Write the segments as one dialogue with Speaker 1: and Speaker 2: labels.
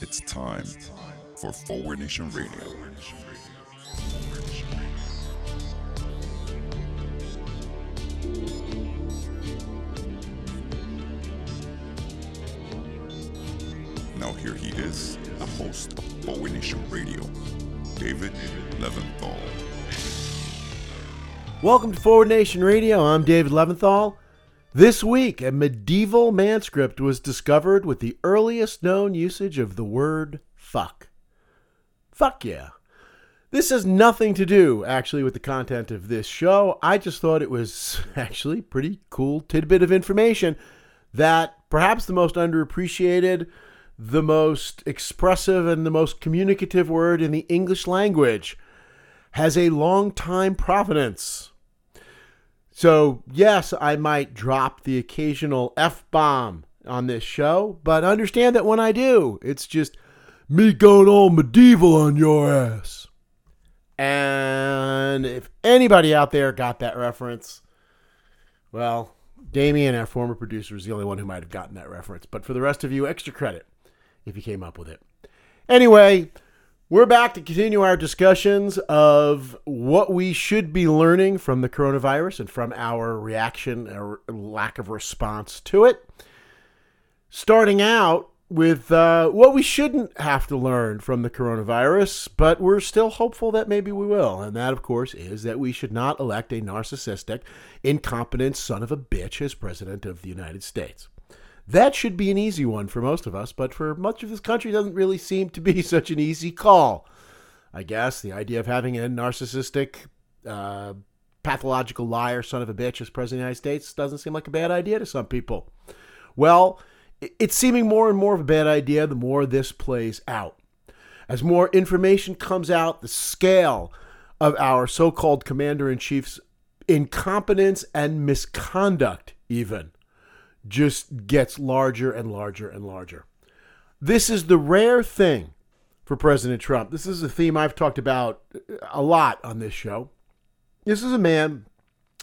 Speaker 1: It's time for Forward Nation Radio. Now here he is, the host of Forward Nation Radio, David Leventhal.
Speaker 2: Welcome to Forward Nation Radio. I'm David Leventhal. This week, a medieval manuscript was discovered with the earliest known usage of the word fuck. Fuck yeah. This has nothing to do, actually, with the content of this show. I just thought it was actually pretty cool tidbit of information that perhaps the most underappreciated, the most expressive, and the most communicative word in the English language has a long time provenance. So, yes, I might drop the occasional F bomb on this show, but understand that when I do, it's just me going all medieval on your ass. And if anybody out there got that reference, well, Damien, our former producer, is the only one who might have gotten that reference. But for the rest of you, extra credit if you came up with it. Anyway, we're back to continue our discussions of what we should be learning from the coronavirus and from our reaction or lack of response to it. Starting out with uh, what we shouldn't have to learn from the coronavirus, but we're still hopeful that maybe we will. And that, of course, is that we should not elect a narcissistic, incompetent son of a bitch as president of the United States. That should be an easy one for most of us, but for much of this country, doesn't really seem to be such an easy call. I guess the idea of having a narcissistic, uh, pathological liar, son of a bitch as president of the United States doesn't seem like a bad idea to some people. Well, it's seeming more and more of a bad idea the more this plays out. As more information comes out, the scale of our so called commander in chief's incompetence and misconduct, even, just gets larger and larger and larger. This is the rare thing for President Trump. This is a theme I've talked about a lot on this show. This is a man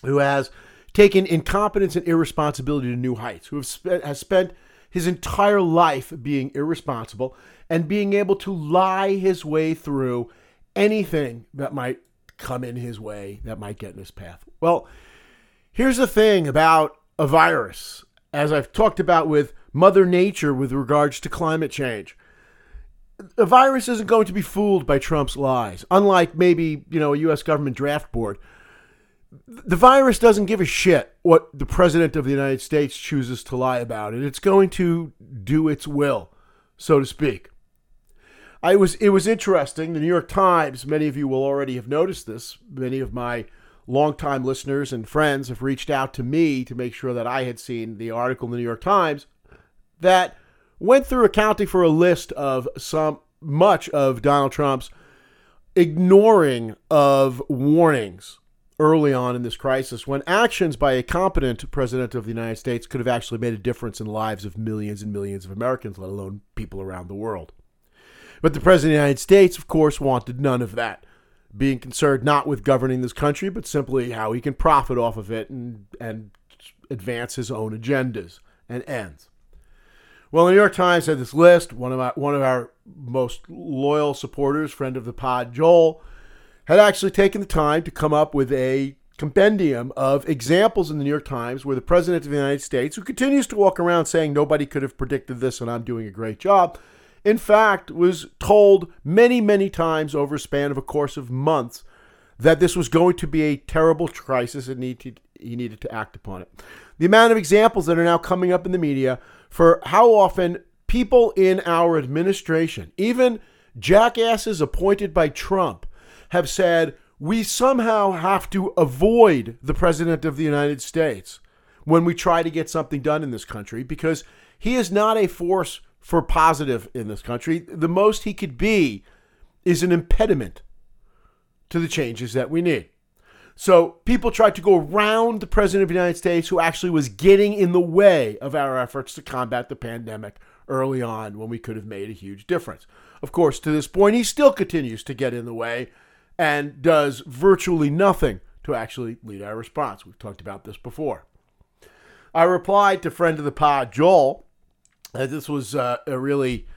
Speaker 2: who has taken incompetence and irresponsibility to new heights, who spent, has spent his entire life being irresponsible and being able to lie his way through anything that might come in his way that might get in his path. Well, here's the thing about a virus, as I've talked about with Mother Nature with regards to climate change. The virus isn't going to be fooled by Trump's lies, unlike maybe, you know, a US government draft board the virus doesn't give a shit what the president of the United States chooses to lie about and It's going to do its will, so to speak. I was it was interesting. The New York Times, many of you will already have noticed this. Many of my longtime listeners and friends have reached out to me to make sure that I had seen the article in the New York Times that went through accounting for a list of some much of Donald Trump's ignoring of warnings early on in this crisis when actions by a competent president of the United States could have actually made a difference in the lives of millions and millions of Americans, let alone people around the world. But the president of the United States, of course, wanted none of that, being concerned not with governing this country, but simply how he can profit off of it and, and advance his own agendas and ends. Well, the New York Times had this list. One of our, one of our most loyal supporters, friend of the pod, Joel, had actually taken the time to come up with a compendium of examples in the New York Times where the President of the United States, who continues to walk around saying nobody could have predicted this and I'm doing a great job, in fact was told many, many times over a span of a course of months that this was going to be a terrible crisis and needed, he needed to act upon it. The amount of examples that are now coming up in the media for how often people in our administration, even jackasses appointed by Trump, have said we somehow have to avoid the President of the United States when we try to get something done in this country because he is not a force for positive in this country. The most he could be is an impediment to the changes that we need. So people tried to go around the President of the United States who actually was getting in the way of our efforts to combat the pandemic early on when we could have made a huge difference. Of course, to this point, he still continues to get in the way and does virtually nothing to actually lead our response. We've talked about this before. I replied to friend of the pod, Joel, that this was uh, a really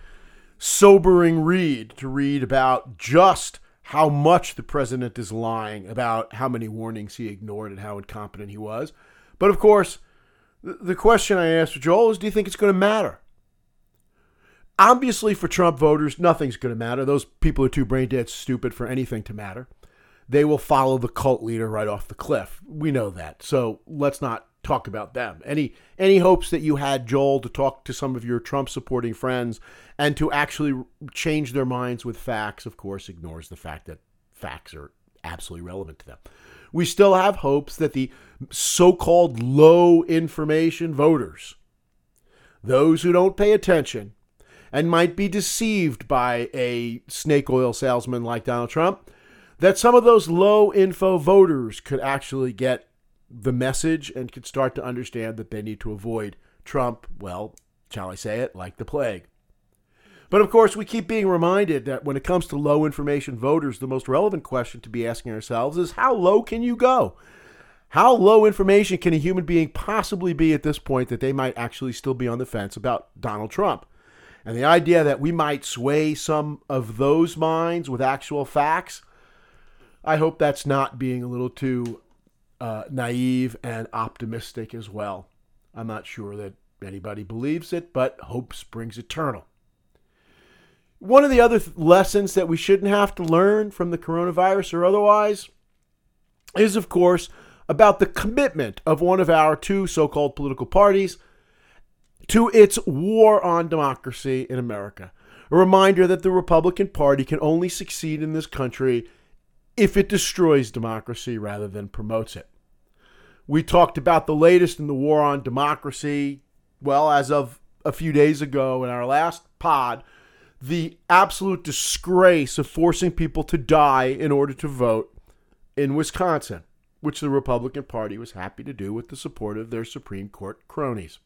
Speaker 2: sobering read to read about just how much the president is lying about how many warnings he ignored and how incompetent he was. But of course, the question I asked Joel is do you think it's going to matter? Obviously, for Trump voters, nothing's going to matter. Those people are too brain dead stupid for anything to matter. They will follow the cult leader right off the cliff. We know that. So let's not talk about them. Any any hopes that you had, Joel, to talk to some of your Trump supporting friends and to actually change their minds with facts, of course, ignores the fact that facts are absolutely relevant to them. We still have hopes that the so called low information voters, those who don't pay attention, and might be deceived by a snake oil salesman like Donald Trump, that some of those low info voters could actually get the message and could start to understand that they need to avoid Trump, well, shall I say it, like the plague. But of course, we keep being reminded that when it comes to low information voters, the most relevant question to be asking ourselves is how low can you go? How low information can a human being possibly be at this point that they might actually still be on the fence about Donald Trump? And the idea that we might sway some of those minds with actual facts, I hope that's not being a little too uh, naive and optimistic as well. I'm not sure that anybody believes it, but hope springs eternal. One of the other th- lessons that we shouldn't have to learn from the coronavirus or otherwise is, of course, about the commitment of one of our two so called political parties to its war on democracy in America. A reminder that the Republican Party can only succeed in this country if it destroys democracy rather than promotes it. We talked about the latest in the war on democracy, well, as of a few days ago in our last pod, the absolute disgrace of forcing people to die in order to vote in Wisconsin, which the Republican Party was happy to do with the support of their Supreme Court cronies.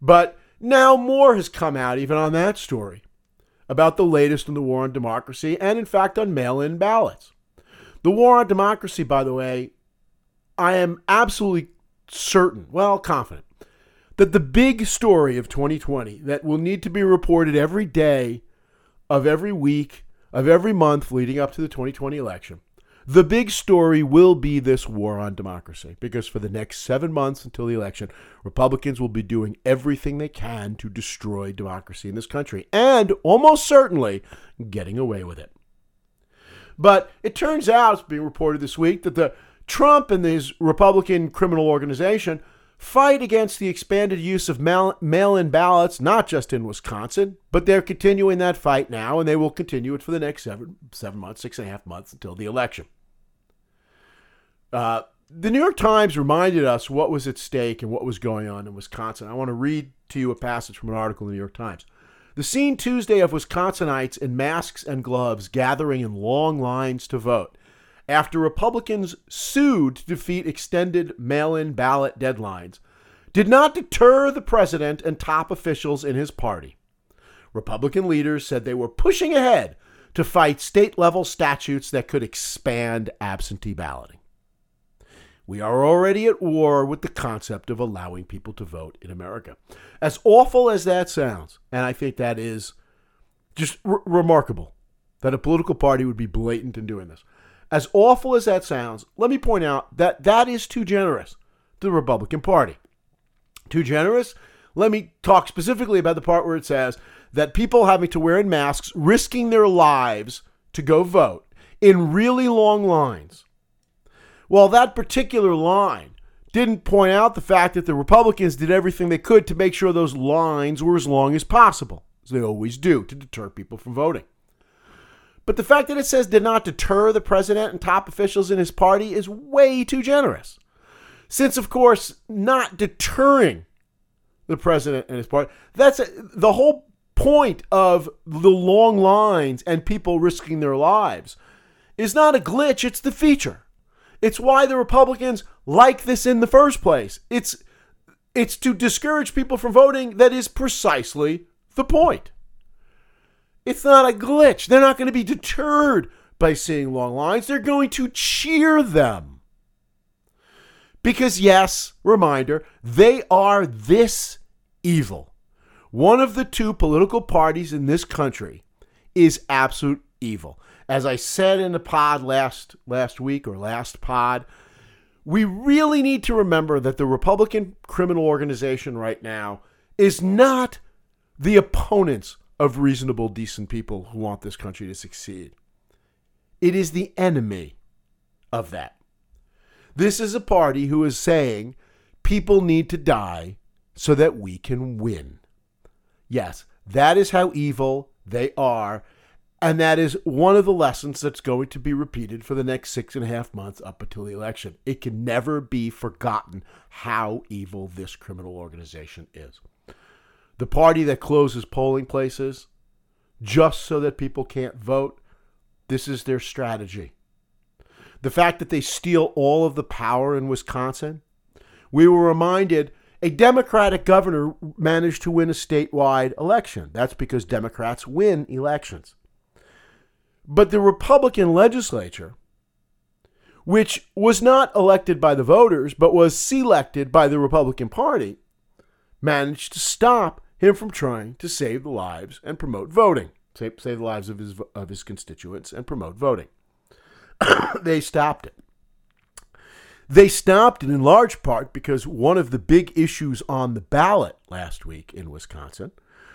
Speaker 2: But now more has come out, even on that story, about the latest in the war on democracy and, in fact, on mail in ballots. The war on democracy, by the way, I am absolutely certain, well, confident, that the big story of 2020 that will need to be reported every day of every week of every month leading up to the 2020 election the big story will be this war on democracy because for the next seven months until the election, Republicans will be doing everything they can to destroy democracy in this country and almost certainly getting away with it. But it turns out, it's being reported this week, that the Trump and his Republican criminal organization fight against the expanded use of mail in ballots, not just in Wisconsin, but they're continuing that fight now, and they will continue it for the next seven, seven months, six and a half months until the election. Uh, the New York Times reminded us what was at stake and what was going on in Wisconsin. I want to read to you a passage from an article in the New York Times. The scene Tuesday of Wisconsinites in masks and gloves gathering in long lines to vote after Republicans sued to defeat extended mail in ballot deadlines did not deter the president and top officials in his party. Republican leaders said they were pushing ahead to fight state level statutes that could expand absentee balloting. We are already at war with the concept of allowing people to vote in America. As awful as that sounds, and I think that is just r- remarkable that a political party would be blatant in doing this. As awful as that sounds, let me point out that that is too generous to the Republican Party. Too generous? Let me talk specifically about the part where it says that people having to wear masks, risking their lives to go vote in really long lines well, that particular line didn't point out the fact that the Republicans did everything they could to make sure those lines were as long as possible, as they always do, to deter people from voting. But the fact that it says did not deter the president and top officials in his party is way too generous. Since, of course, not deterring the president and his party, that's a, the whole point of the long lines and people risking their lives is not a glitch, it's the feature. It's why the Republicans like this in the first place. It's it's to discourage people from voting that is precisely the point. It's not a glitch. They're not going to be deterred by seeing long lines. They're going to cheer them. Because, yes, reminder, they are this evil. One of the two political parties in this country is absolute evil. As I said in the pod last last week or last pod, we really need to remember that the Republican criminal organization right now is not the opponents of reasonable, decent people who want this country to succeed. It is the enemy of that. This is a party who is saying people need to die so that we can win. Yes, that is how evil they are. And that is one of the lessons that's going to be repeated for the next six and a half months up until the election. It can never be forgotten how evil this criminal organization is. The party that closes polling places just so that people can't vote, this is their strategy. The fact that they steal all of the power in Wisconsin, we were reminded a Democratic governor managed to win a statewide election. That's because Democrats win elections. But the Republican legislature, which was not elected by the voters, but was selected by the Republican Party, managed to stop him from trying to save the lives and promote voting, save, save the lives of his, of his constituents and promote voting. they stopped it. They stopped it in large part because one of the big issues on the ballot last week in Wisconsin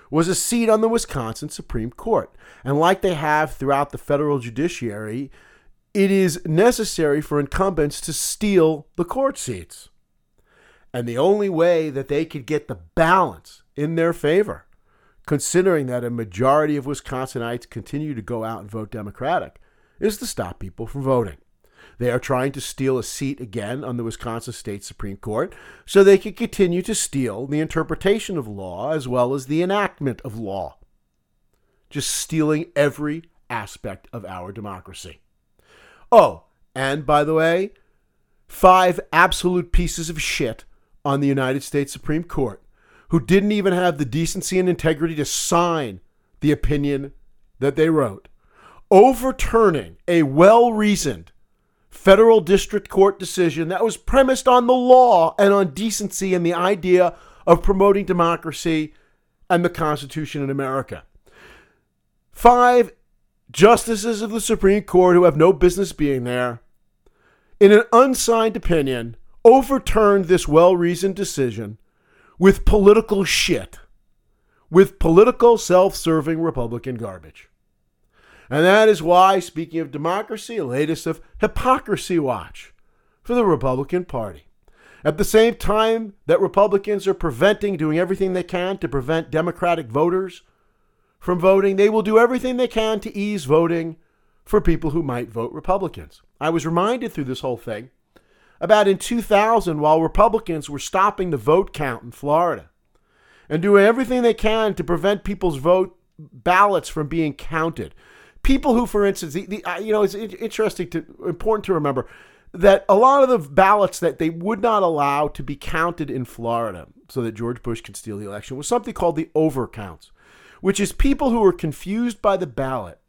Speaker 2: was a seat on the Wisconsin Supreme Court. And like they have throughout the federal judiciary, it is necessary for incumbents to steal the court seats. And the only way that they could get the balance in their favor, considering that a majority of Wisconsinites continue to go out and vote Democratic, is to stop people from voting. They are trying to steal a seat again on the Wisconsin State Supreme Court so they can continue to steal the interpretation of law as well as the enactment of law. Just stealing every aspect of our democracy. Oh, and by the way, five absolute pieces of shit on the United States Supreme Court who didn't even have the decency and integrity to sign the opinion that they wrote, overturning a well reasoned federal district court decision that was premised on the law and on decency and the idea of promoting democracy and the Constitution in America. Five justices of the Supreme Court who have no business being there, in an unsigned opinion, overturned this well reasoned decision with political shit, with political self serving Republican garbage. And that is why, speaking of democracy, latest of hypocrisy watch for the Republican Party. At the same time that Republicans are preventing, doing everything they can to prevent Democratic voters from voting, they will do everything they can to ease voting for people who might vote Republicans. I was reminded through this whole thing about in 2000 while Republicans were stopping the vote count in Florida and doing everything they can to prevent people's vote ballots from being counted. People who, for instance, the, the uh, you know, it's interesting to important to remember that a lot of the ballots that they would not allow to be counted in Florida so that George Bush could steal the election was something called the overcounts, which is people who were confused by the ballot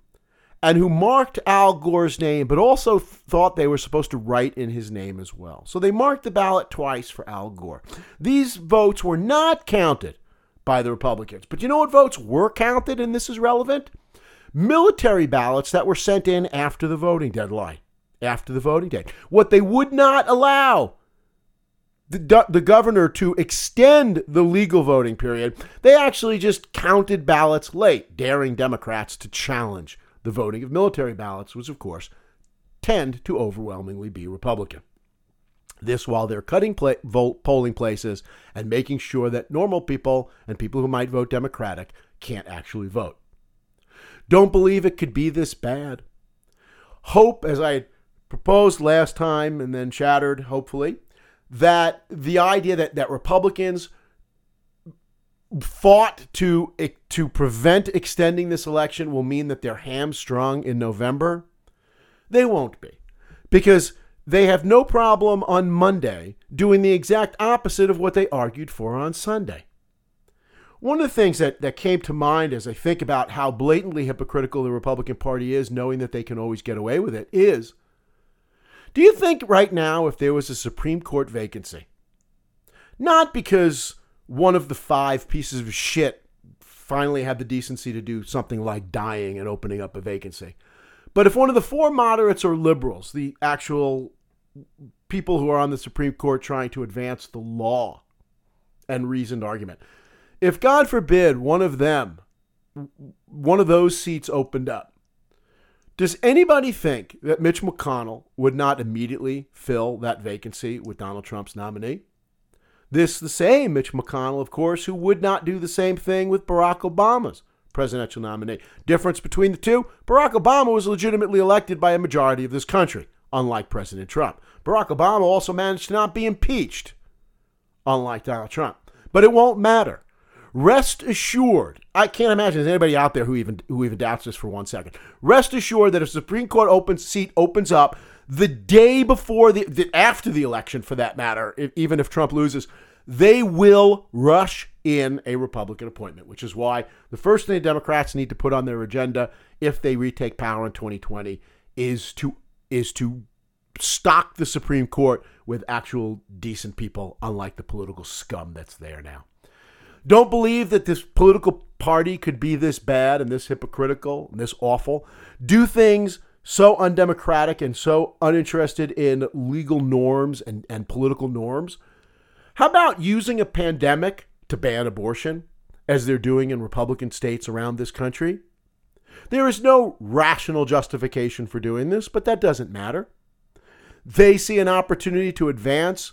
Speaker 2: and who marked Al Gore's name, but also thought they were supposed to write in his name as well. So they marked the ballot twice for Al Gore. These votes were not counted by the Republicans. But you know what votes were counted, and this is relevant? military ballots that were sent in after the voting deadline, after the voting day. What they would not allow the, the governor to extend the legal voting period, they actually just counted ballots late, daring Democrats to challenge the voting of military ballots, was, of course, tend to overwhelmingly be Republican. This while they're cutting play, vote, polling places and making sure that normal people and people who might vote Democratic can't actually vote. Don't believe it could be this bad. Hope, as I proposed last time and then shattered, hopefully, that the idea that, that Republicans fought to to prevent extending this election will mean that they're hamstrung in November. They won't be. Because they have no problem on Monday doing the exact opposite of what they argued for on Sunday. One of the things that, that came to mind as I think about how blatantly hypocritical the Republican Party is, knowing that they can always get away with it, is Do you think right now, if there was a Supreme Court vacancy, not because one of the five pieces of shit finally had the decency to do something like dying and opening up a vacancy, but if one of the four moderates or liberals, the actual people who are on the Supreme Court trying to advance the law and reasoned argument, if God forbid one of them, one of those seats opened up, does anybody think that Mitch McConnell would not immediately fill that vacancy with Donald Trump's nominee? This the same Mitch McConnell, of course, who would not do the same thing with Barack Obama's presidential nominee. Difference between the two Barack Obama was legitimately elected by a majority of this country, unlike President Trump. Barack Obama also managed to not be impeached, unlike Donald Trump. But it won't matter. Rest assured, I can't imagine there's anybody out there who even who even doubts this for one second. Rest assured that if Supreme Court opens seat opens up the day before the, the after the election, for that matter, if, even if Trump loses, they will rush in a Republican appointment, which is why the first thing Democrats need to put on their agenda if they retake power in 2020 is to is to stock the Supreme Court with actual decent people, unlike the political scum that's there now. Don't believe that this political party could be this bad and this hypocritical and this awful. Do things so undemocratic and so uninterested in legal norms and, and political norms. How about using a pandemic to ban abortion, as they're doing in Republican states around this country? There is no rational justification for doing this, but that doesn't matter. They see an opportunity to advance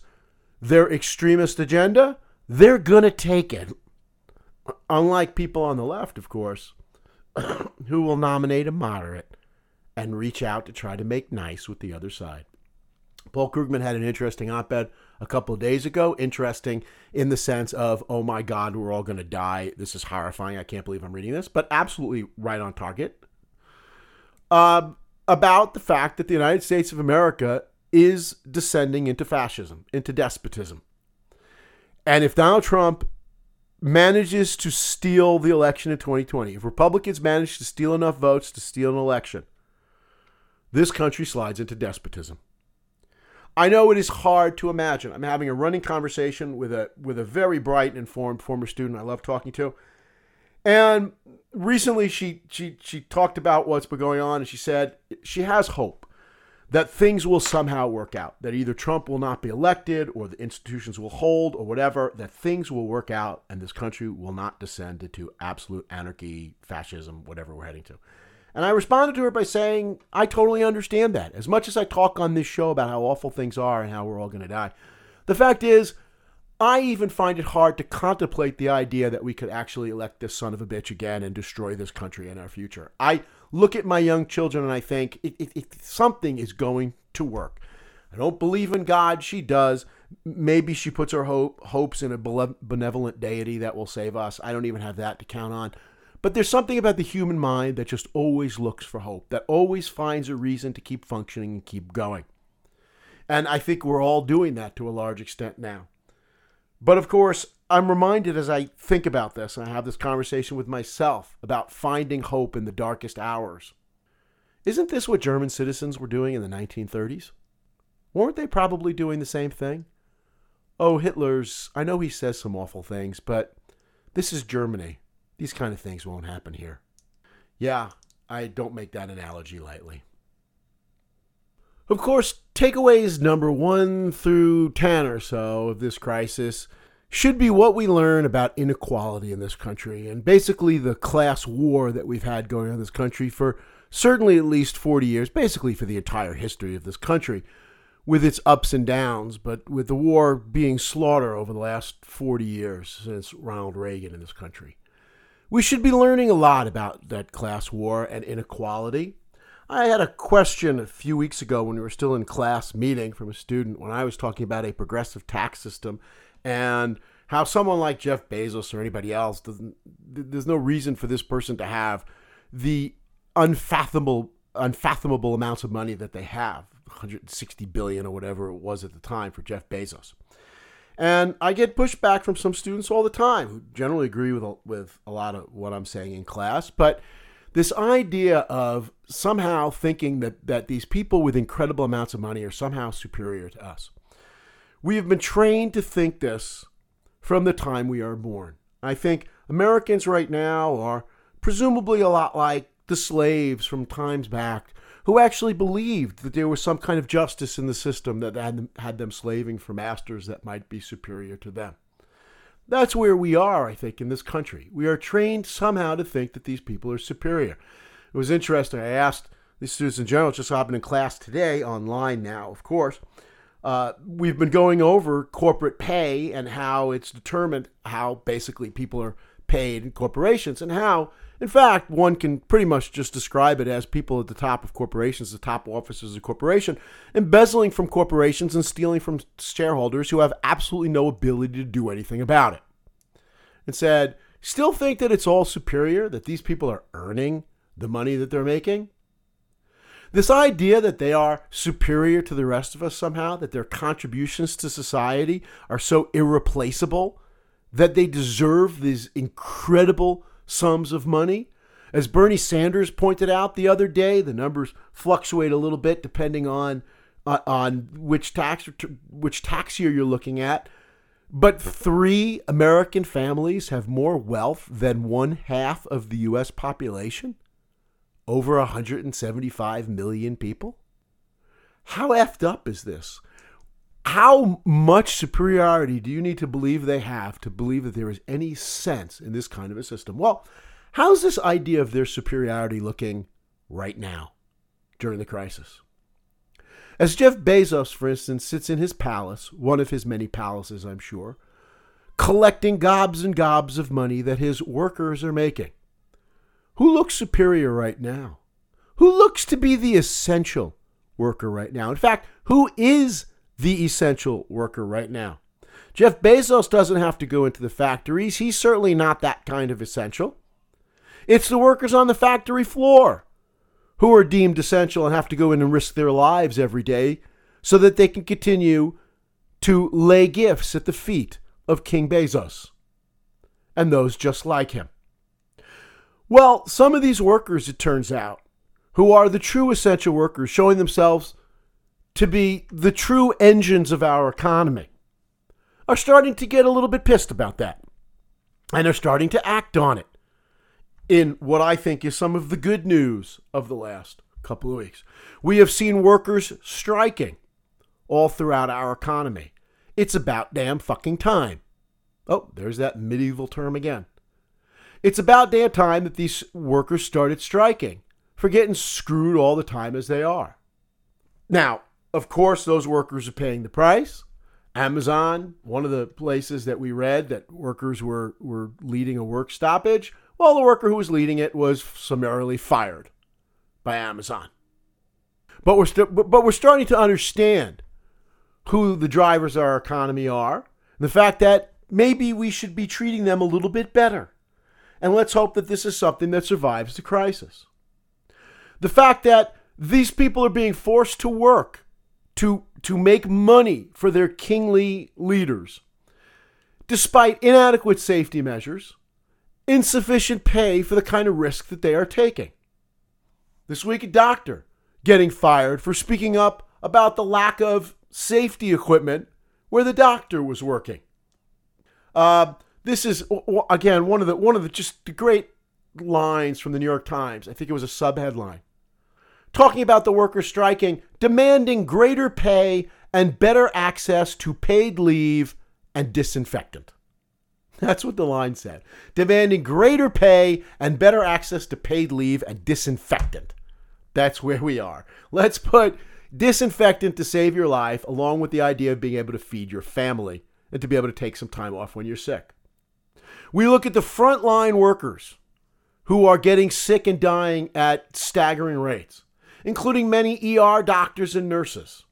Speaker 2: their extremist agenda, they're going to take it unlike people on the left, of course, who will nominate a moderate and reach out to try to make nice with the other side. Paul Krugman had an interesting op ed a couple of days ago. Interesting in the sense of, oh my God, we're all going to die. This is horrifying. I can't believe I'm reading this, but absolutely right on target. Uh, about the fact that the United States of America is descending into fascism, into despotism. And if Donald Trump manages to steal the election in 2020, if Republicans manage to steal enough votes to steal an election, this country slides into despotism. I know it is hard to imagine. I'm having a running conversation with a with a very bright and informed former student I love talking to. And recently she she she talked about what's been going on and she said she has hope that things will somehow work out, that either Trump will not be elected or the institutions will hold or whatever, that things will work out and this country will not descend into absolute anarchy, fascism, whatever we're heading to. And I responded to her by saying, I totally understand that. As much as I talk on this show about how awful things are and how we're all going to die, the fact is, I even find it hard to contemplate the idea that we could actually elect this son of a bitch again and destroy this country and our future. I look at my young children and I think it, it, it, something is going to work. I don't believe in God. She does. Maybe she puts her hope, hopes in a benevolent deity that will save us. I don't even have that to count on. But there's something about the human mind that just always looks for hope, that always finds a reason to keep functioning and keep going. And I think we're all doing that to a large extent now. But of course, I'm reminded as I think about this and I have this conversation with myself about finding hope in the darkest hours. Isn't this what German citizens were doing in the 1930s? Weren't they probably doing the same thing? Oh, Hitler's, I know he says some awful things, but this is Germany. These kind of things won't happen here. Yeah, I don't make that analogy lightly. Of course, takeaways number one through 10 or so of this crisis should be what we learn about inequality in this country and basically the class war that we've had going on in this country for certainly at least 40 years, basically for the entire history of this country, with its ups and downs, but with the war being slaughter over the last 40 years since Ronald Reagan in this country. We should be learning a lot about that class war and inequality I had a question a few weeks ago when we were still in class meeting from a student when I was talking about a progressive tax system and how someone like Jeff Bezos or anybody else doesn't there's no reason for this person to have the unfathomable unfathomable amounts of money that they have 160 billion or whatever it was at the time for Jeff Bezos. And I get pushback from some students all the time who generally agree with with a lot of what I'm saying in class, but This idea of somehow thinking that, that these people with incredible amounts of money are somehow superior to us. We have been trained to think this from the time we are born. I think Americans right now are presumably a lot like the slaves from times back who actually believed that there was some kind of justice in the system that had them, had them slaving for masters that might be superior to them. That's where we are, I think, in this country. We are trained somehow to think that these people are superior. It was interesting. I asked the students in general, just happened in class today, online now, of course. Uh, we've been going over corporate pay and how it's determined how basically people are paid in corporations and how, in fact, one can pretty much just describe it as people at the top of corporations, the top officers of corporation, embezzling from corporations and stealing from shareholders who have absolutely no ability to do anything about it. And said, still think that it's all superior, that these people are earning the money that they're making? This idea that they are superior to the rest of us somehow, that their contributions to society are so irreplaceable that they deserve these incredible sums of money. As Bernie Sanders pointed out the other day, the numbers fluctuate a little bit depending on uh, on which tax which tax year you're looking at. But three American families have more wealth than one half of the U.S. population over 175 million people? How effed up is this? How much superiority do you need to believe they have to believe that there is any sense in this kind of a system? Well, how's this idea of their superiority looking right now during the crisis? As Jeff Bezos, for instance, sits in his palace, one of his many palaces, I'm sure, collecting gobs and gobs of money that his workers are making. Who looks superior right now? Who looks to be the essential worker right now? In fact, who is the essential worker right now? Jeff Bezos doesn't have to go into the factories. He's certainly not that kind of essential. It's the workers on the factory floor who are deemed essential and have to go in and risk their lives every day so that they can continue to lay gifts at the feet of King Bezos and those just like him. Well, some of these workers, it turns out, who are the true essential workers, showing themselves to be the true engines of our economy, are starting to get a little bit pissed about that. And are starting to act on it in what I think is some of the good news of the last couple of weeks. We have seen workers striking all throughout our economy. It's about damn fucking time. Oh, there's that medieval term again. It's about damn time that these workers started striking for getting screwed all the time as they are. Now, of course, those workers are paying the price. Amazon, one of the places that we read that workers were, were leading a work stoppage, well, the worker who was leading it was summarily fired by Amazon. But we're, st- but, we're starting to understand who the drivers of our economy are, the fact that maybe we should be treating them a little bit better. And let's hope that this is something that survives the crisis. The fact that these people are being forced to work to, to make money for their kingly leaders, despite inadequate safety measures, insufficient pay for the kind of risk that they are taking. This week, a doctor getting fired for speaking up about the lack of safety equipment where the doctor was working. Uh, this is again one of the one of the just the great lines from the New York Times. I think it was a sub headline talking about the workers striking, demanding greater pay and better access to paid leave and disinfectant. That's what the line said. Demanding greater pay and better access to paid leave and disinfectant. That's where we are. Let's put disinfectant to save your life, along with the idea of being able to feed your family and to be able to take some time off when you're sick. We look at the frontline workers who are getting sick and dying at staggering rates, including many ER doctors and nurses.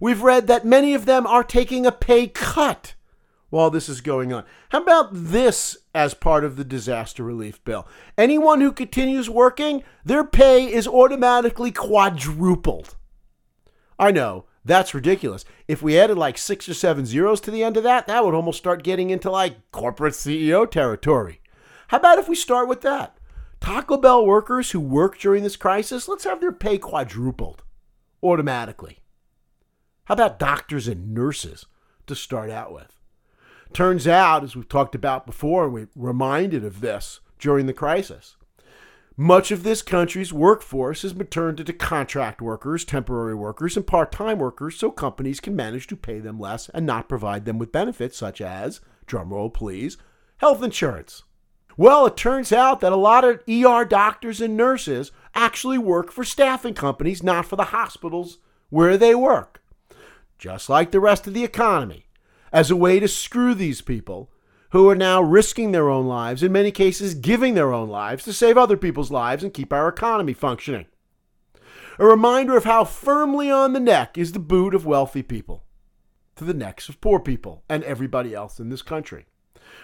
Speaker 2: We've read that many of them are taking a pay cut while this is going on. How about this as part of the disaster relief bill? Anyone who continues working, their pay is automatically quadrupled. I know that's ridiculous. If we added like six or seven zeros to the end of that, that would almost start getting into like corporate CEO territory. How about if we start with that? Taco Bell workers who work during this crisis, let's have their pay quadrupled automatically. How about doctors and nurses to start out with? Turns out, as we've talked about before, and we reminded of this during the crisis, much of this country's workforce has been turned into contract workers, temporary workers, and part time workers so companies can manage to pay them less and not provide them with benefits such as, drumroll please, health insurance. Well, it turns out that a lot of ER doctors and nurses actually work for staffing companies, not for the hospitals where they work. Just like the rest of the economy, as a way to screw these people who are now risking their own lives, in many cases giving their own lives to save other people's lives and keep our economy functioning. A reminder of how firmly on the neck is the boot of wealthy people to the necks of poor people and everybody else in this country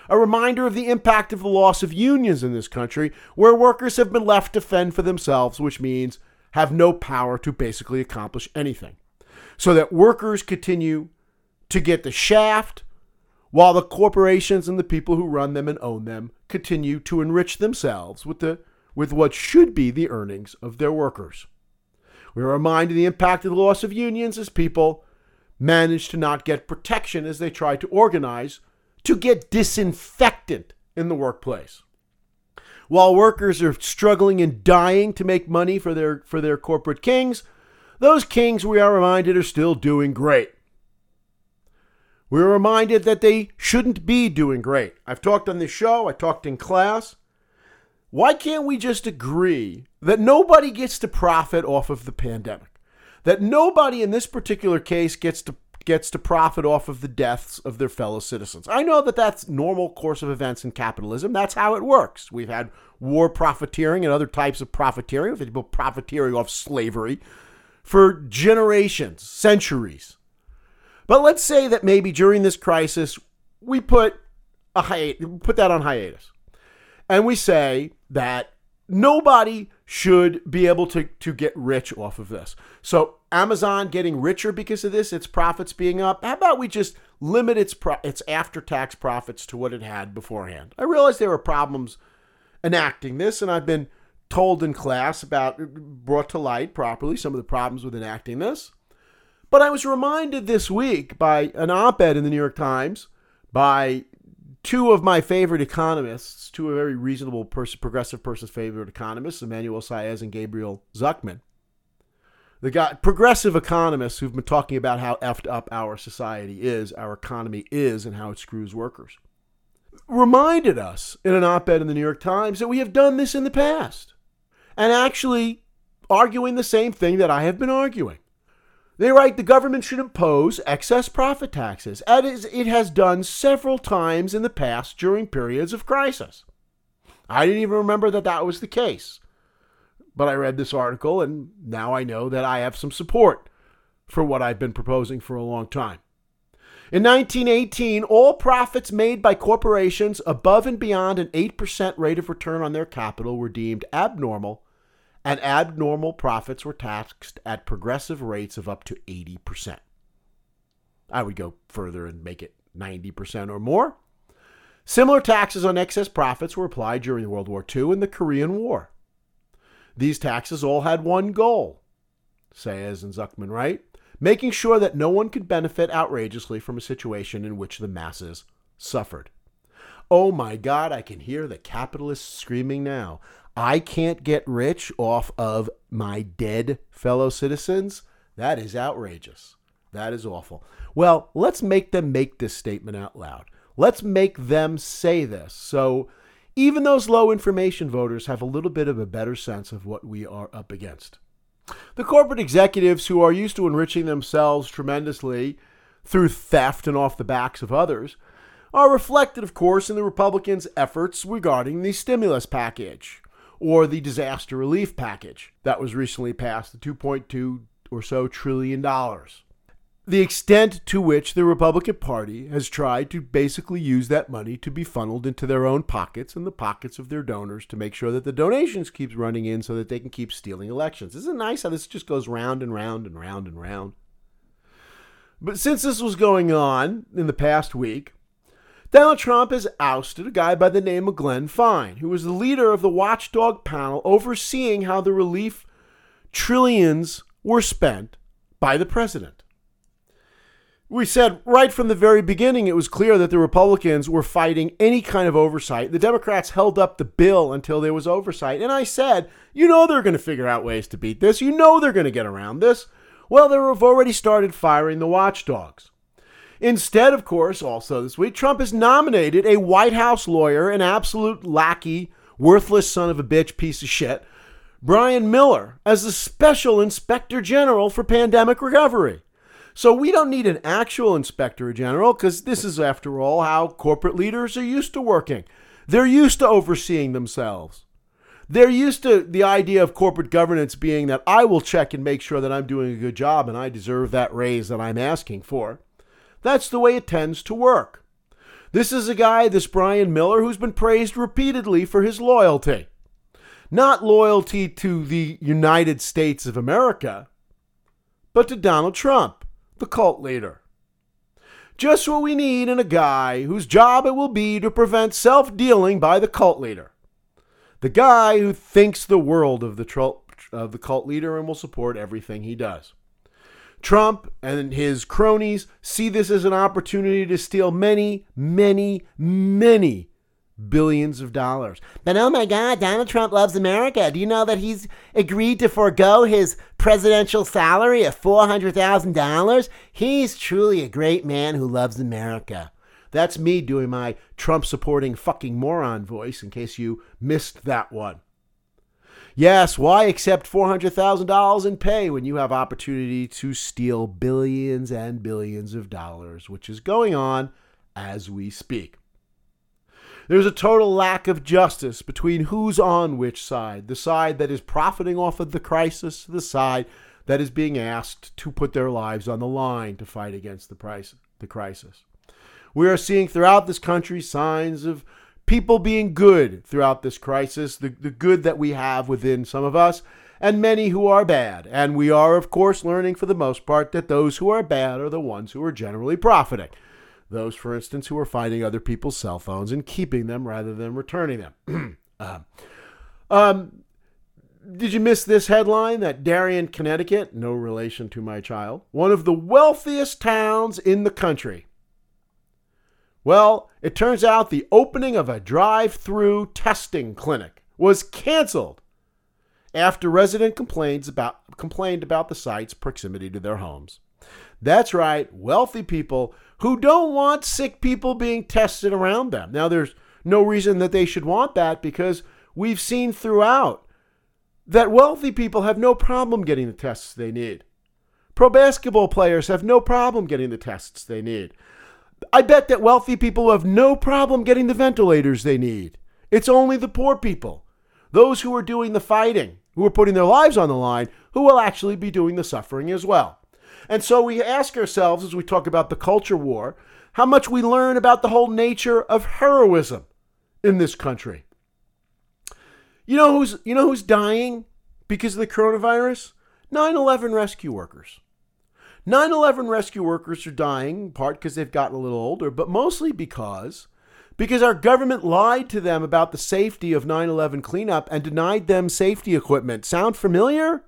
Speaker 2: a reminder of the impact of the loss of unions in this country, where workers have been left to fend for themselves, which means have no power to basically accomplish anything. So that workers continue to get the shaft, while the corporations and the people who run them and own them continue to enrich themselves with, the, with what should be the earnings of their workers. We are reminded of the impact of the loss of unions as people manage to not get protection as they try to organize to get disinfectant in the workplace. While workers are struggling and dying to make money for their, for their corporate kings, those kings, we are reminded, are still doing great. We're reminded that they shouldn't be doing great. I've talked on this show, I talked in class. Why can't we just agree that nobody gets to profit off of the pandemic? That nobody in this particular case gets to gets to profit off of the deaths of their fellow citizens. I know that that's normal course of events in capitalism. That's how it works. We've had war profiteering and other types of profiteering. We've had people profiteering off slavery for generations, centuries. But let's say that maybe during this crisis we put a hi- put that on hiatus. And we say that nobody should be able to, to get rich off of this. So Amazon getting richer because of this, its profits being up. How about we just limit its pro- its after tax profits to what it had beforehand? I realize there were problems enacting this, and I've been told in class about brought to light properly some of the problems with enacting this. But I was reminded this week by an op-ed in the New York Times by two of my favorite economists, two a very reasonable person, progressive person's favorite economists, Emmanuel Saez and Gabriel Zucman. The guy, progressive economists who've been talking about how effed up our society is, our economy is, and how it screws workers, reminded us in an op ed in the New York Times that we have done this in the past and actually arguing the same thing that I have been arguing. They write the government should impose excess profit taxes, as it has done several times in the past during periods of crisis. I didn't even remember that that was the case. But I read this article, and now I know that I have some support for what I've been proposing for a long time. In 1918, all profits made by corporations above and beyond an 8% rate of return on their capital were deemed abnormal and abnormal profits were taxed at progressive rates of up to 80%. I would go further and make it 90% or more. Similar taxes on excess profits were applied during World War II and the Korean War. These taxes all had one goal, Saez and Zucman write, making sure that no one could benefit outrageously from a situation in which the masses suffered. Oh my God, I can hear the capitalists screaming now. I can't get rich off of my dead fellow citizens. That is outrageous. That is awful. Well, let's make them make this statement out loud. Let's make them say this. So even those low information voters have a little bit of a better sense of what we are up against. The corporate executives who are used to enriching themselves tremendously through theft and off the backs of others are reflected, of course, in the Republicans' efforts regarding the stimulus package or the disaster relief package that was recently passed, the 2.2 or so trillion dollars. The extent to which the Republican Party has tried to basically use that money to be funneled into their own pockets and the pockets of their donors to make sure that the donations keeps running in so that they can keep stealing elections. Isn't it nice how this just goes round and round and round and round? But since this was going on in the past week, Donald Trump has ousted a guy by the name of Glenn Fine, who was the leader of the watchdog panel overseeing how the relief trillions were spent by the president. We said right from the very beginning it was clear that the Republicans were fighting any kind of oversight. The Democrats held up the bill until there was oversight. And I said, you know, they're going to figure out ways to beat this. You know, they're going to get around this. Well, they have already started firing the watchdogs. Instead, of course, also this week, Trump has nominated a White House lawyer, an absolute lackey, worthless son of a bitch piece of shit, Brian Miller, as the special inspector general for pandemic recovery. So we don't need an actual inspector general because this is, after all, how corporate leaders are used to working. They're used to overseeing themselves. They're used to the idea of corporate governance being that I will check and make sure that I'm doing a good job and I deserve that raise that I'm asking for. That's the way it tends to work. This is a guy, this Brian Miller, who's been praised repeatedly for his loyalty. Not loyalty to the United States of America, but to Donald Trump, the cult leader. Just what we need in a guy whose job it will be to prevent self dealing by the cult leader. The guy who thinks the world of the, tr- of the cult leader and will support everything he does. Trump and his cronies see this as an opportunity to steal many, many, many billions of dollars. But oh my God, Donald Trump loves America. Do you know that he's agreed to forego his presidential salary of $400,000? He's truly a great man who loves America. That's me doing my Trump supporting fucking moron voice in case you missed that one. Yes, why accept $400,000 in pay when you have opportunity to steal billions and billions of dollars, which is going on as we speak? There's a total lack of justice between who's on which side the side that is profiting off of the crisis, the side that is being asked to put their lives on the line to fight against the, price, the crisis. We are seeing throughout this country signs of people being good throughout this crisis, the, the good that we have within some of us, and many who are bad. And we are, of course, learning for the most part that those who are bad are the ones who are generally profiting. Those, for instance, who are finding other people's cell phones and keeping them rather than returning them. uh, um, did you miss this headline that Darien, Connecticut, no relation to my child, one of the wealthiest towns in the country, well, it turns out the opening of a drive through testing clinic was canceled after resident complaints about, complained about the site's proximity to their homes. That's right, wealthy people who don't want sick people being tested around them. Now, there's no reason that they should want that because we've seen throughout that wealthy people have no problem getting the tests they need. Pro basketball players have no problem getting the tests they need. I bet that wealthy people have no problem getting the ventilators they need. It's only the poor people, those who are doing the fighting, who are putting their lives on the line, who will actually be doing the suffering as well. And so we ask ourselves as we talk about the culture war, how much we learn about the whole nature of heroism in this country. You know who's you know who's dying because of the coronavirus? 9/11 rescue workers. 9 11 rescue workers are dying, part because they've gotten a little older, but mostly because because our government lied to them about the safety of 9 11 cleanup and denied them safety equipment. Sound familiar?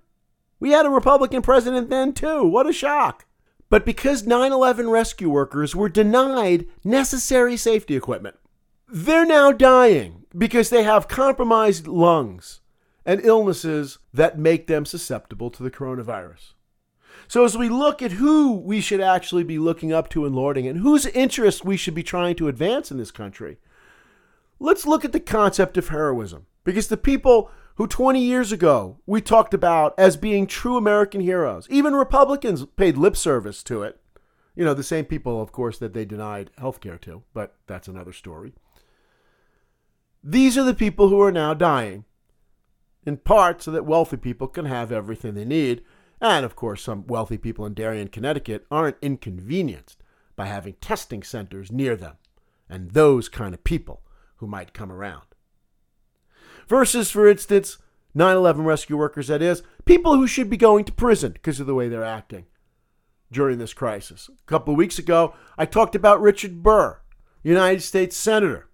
Speaker 2: We had a Republican president then, too. What a shock. But because 9 11 rescue workers were denied necessary safety equipment, they're now dying because they have compromised lungs and illnesses that make them susceptible to the coronavirus. So, as we look at who we should actually be looking up to and lording and whose interests we should be trying to advance in this country, let's look at the concept of heroism. Because the people who 20 years ago we talked about as being true American heroes, even Republicans paid lip service to it. You know, the same people, of course, that they denied health care to, but that's another story. These are the people who are now dying, in part so that wealthy people can have everything they need and of course, some wealthy people in Darien, Connecticut aren't inconvenienced by having testing centers near them and those kind of people who might come around. Versus, for instance, 9 11 rescue workers, that is, people who should be going to prison because of the way they're acting during this crisis. A couple of weeks ago, I talked about Richard Burr. United States Senator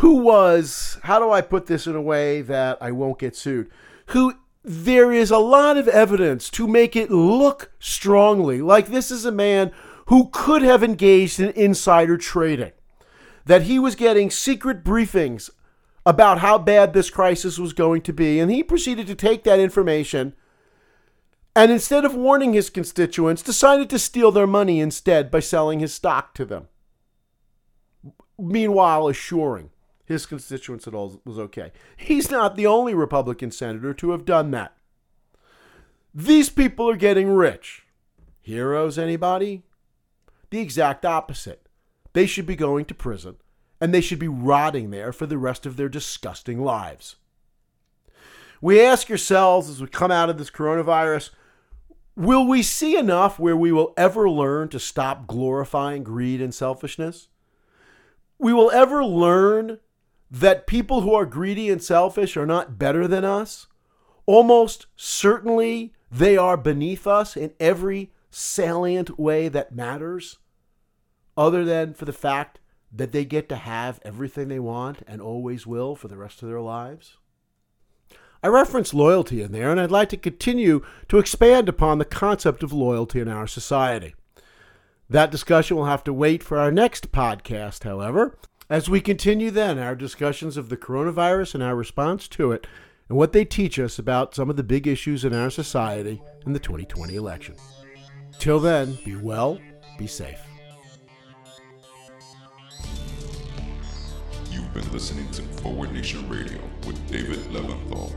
Speaker 2: who was, how do I put this in a way that I won't get sued? Who there is a lot of evidence to make it look strongly like this is a man who could have engaged in insider trading, that he was getting secret briefings about how bad this crisis was going to be, and he proceeded to take that information and instead of warning his constituents, decided to steal their money instead by selling his stock to them. Meanwhile, assuring his constituents at all was okay. He's not the only Republican senator to have done that. These people are getting rich. Heroes, anybody? The exact opposite. They should be going to prison, and they should be rotting there for the rest of their disgusting lives. We ask ourselves as we come out of this coronavirus will we see enough where we will ever learn to stop glorifying greed and selfishness? We will ever learn that people who are greedy and selfish are not better than us? Almost certainly they are beneath us in every salient way that matters, other than for the fact that they get to have everything they want and always will for the rest of their lives? I reference loyalty in there, and I'd like to continue to expand upon the concept of loyalty in our society. That discussion will have to wait for our next podcast, however, as we continue then our discussions of the coronavirus and our response to it, and what they teach us about some of the big issues in our society in the 2020 election. Till then, be well, be safe.
Speaker 1: You've been listening to Forward Nation Radio with David Leventhal.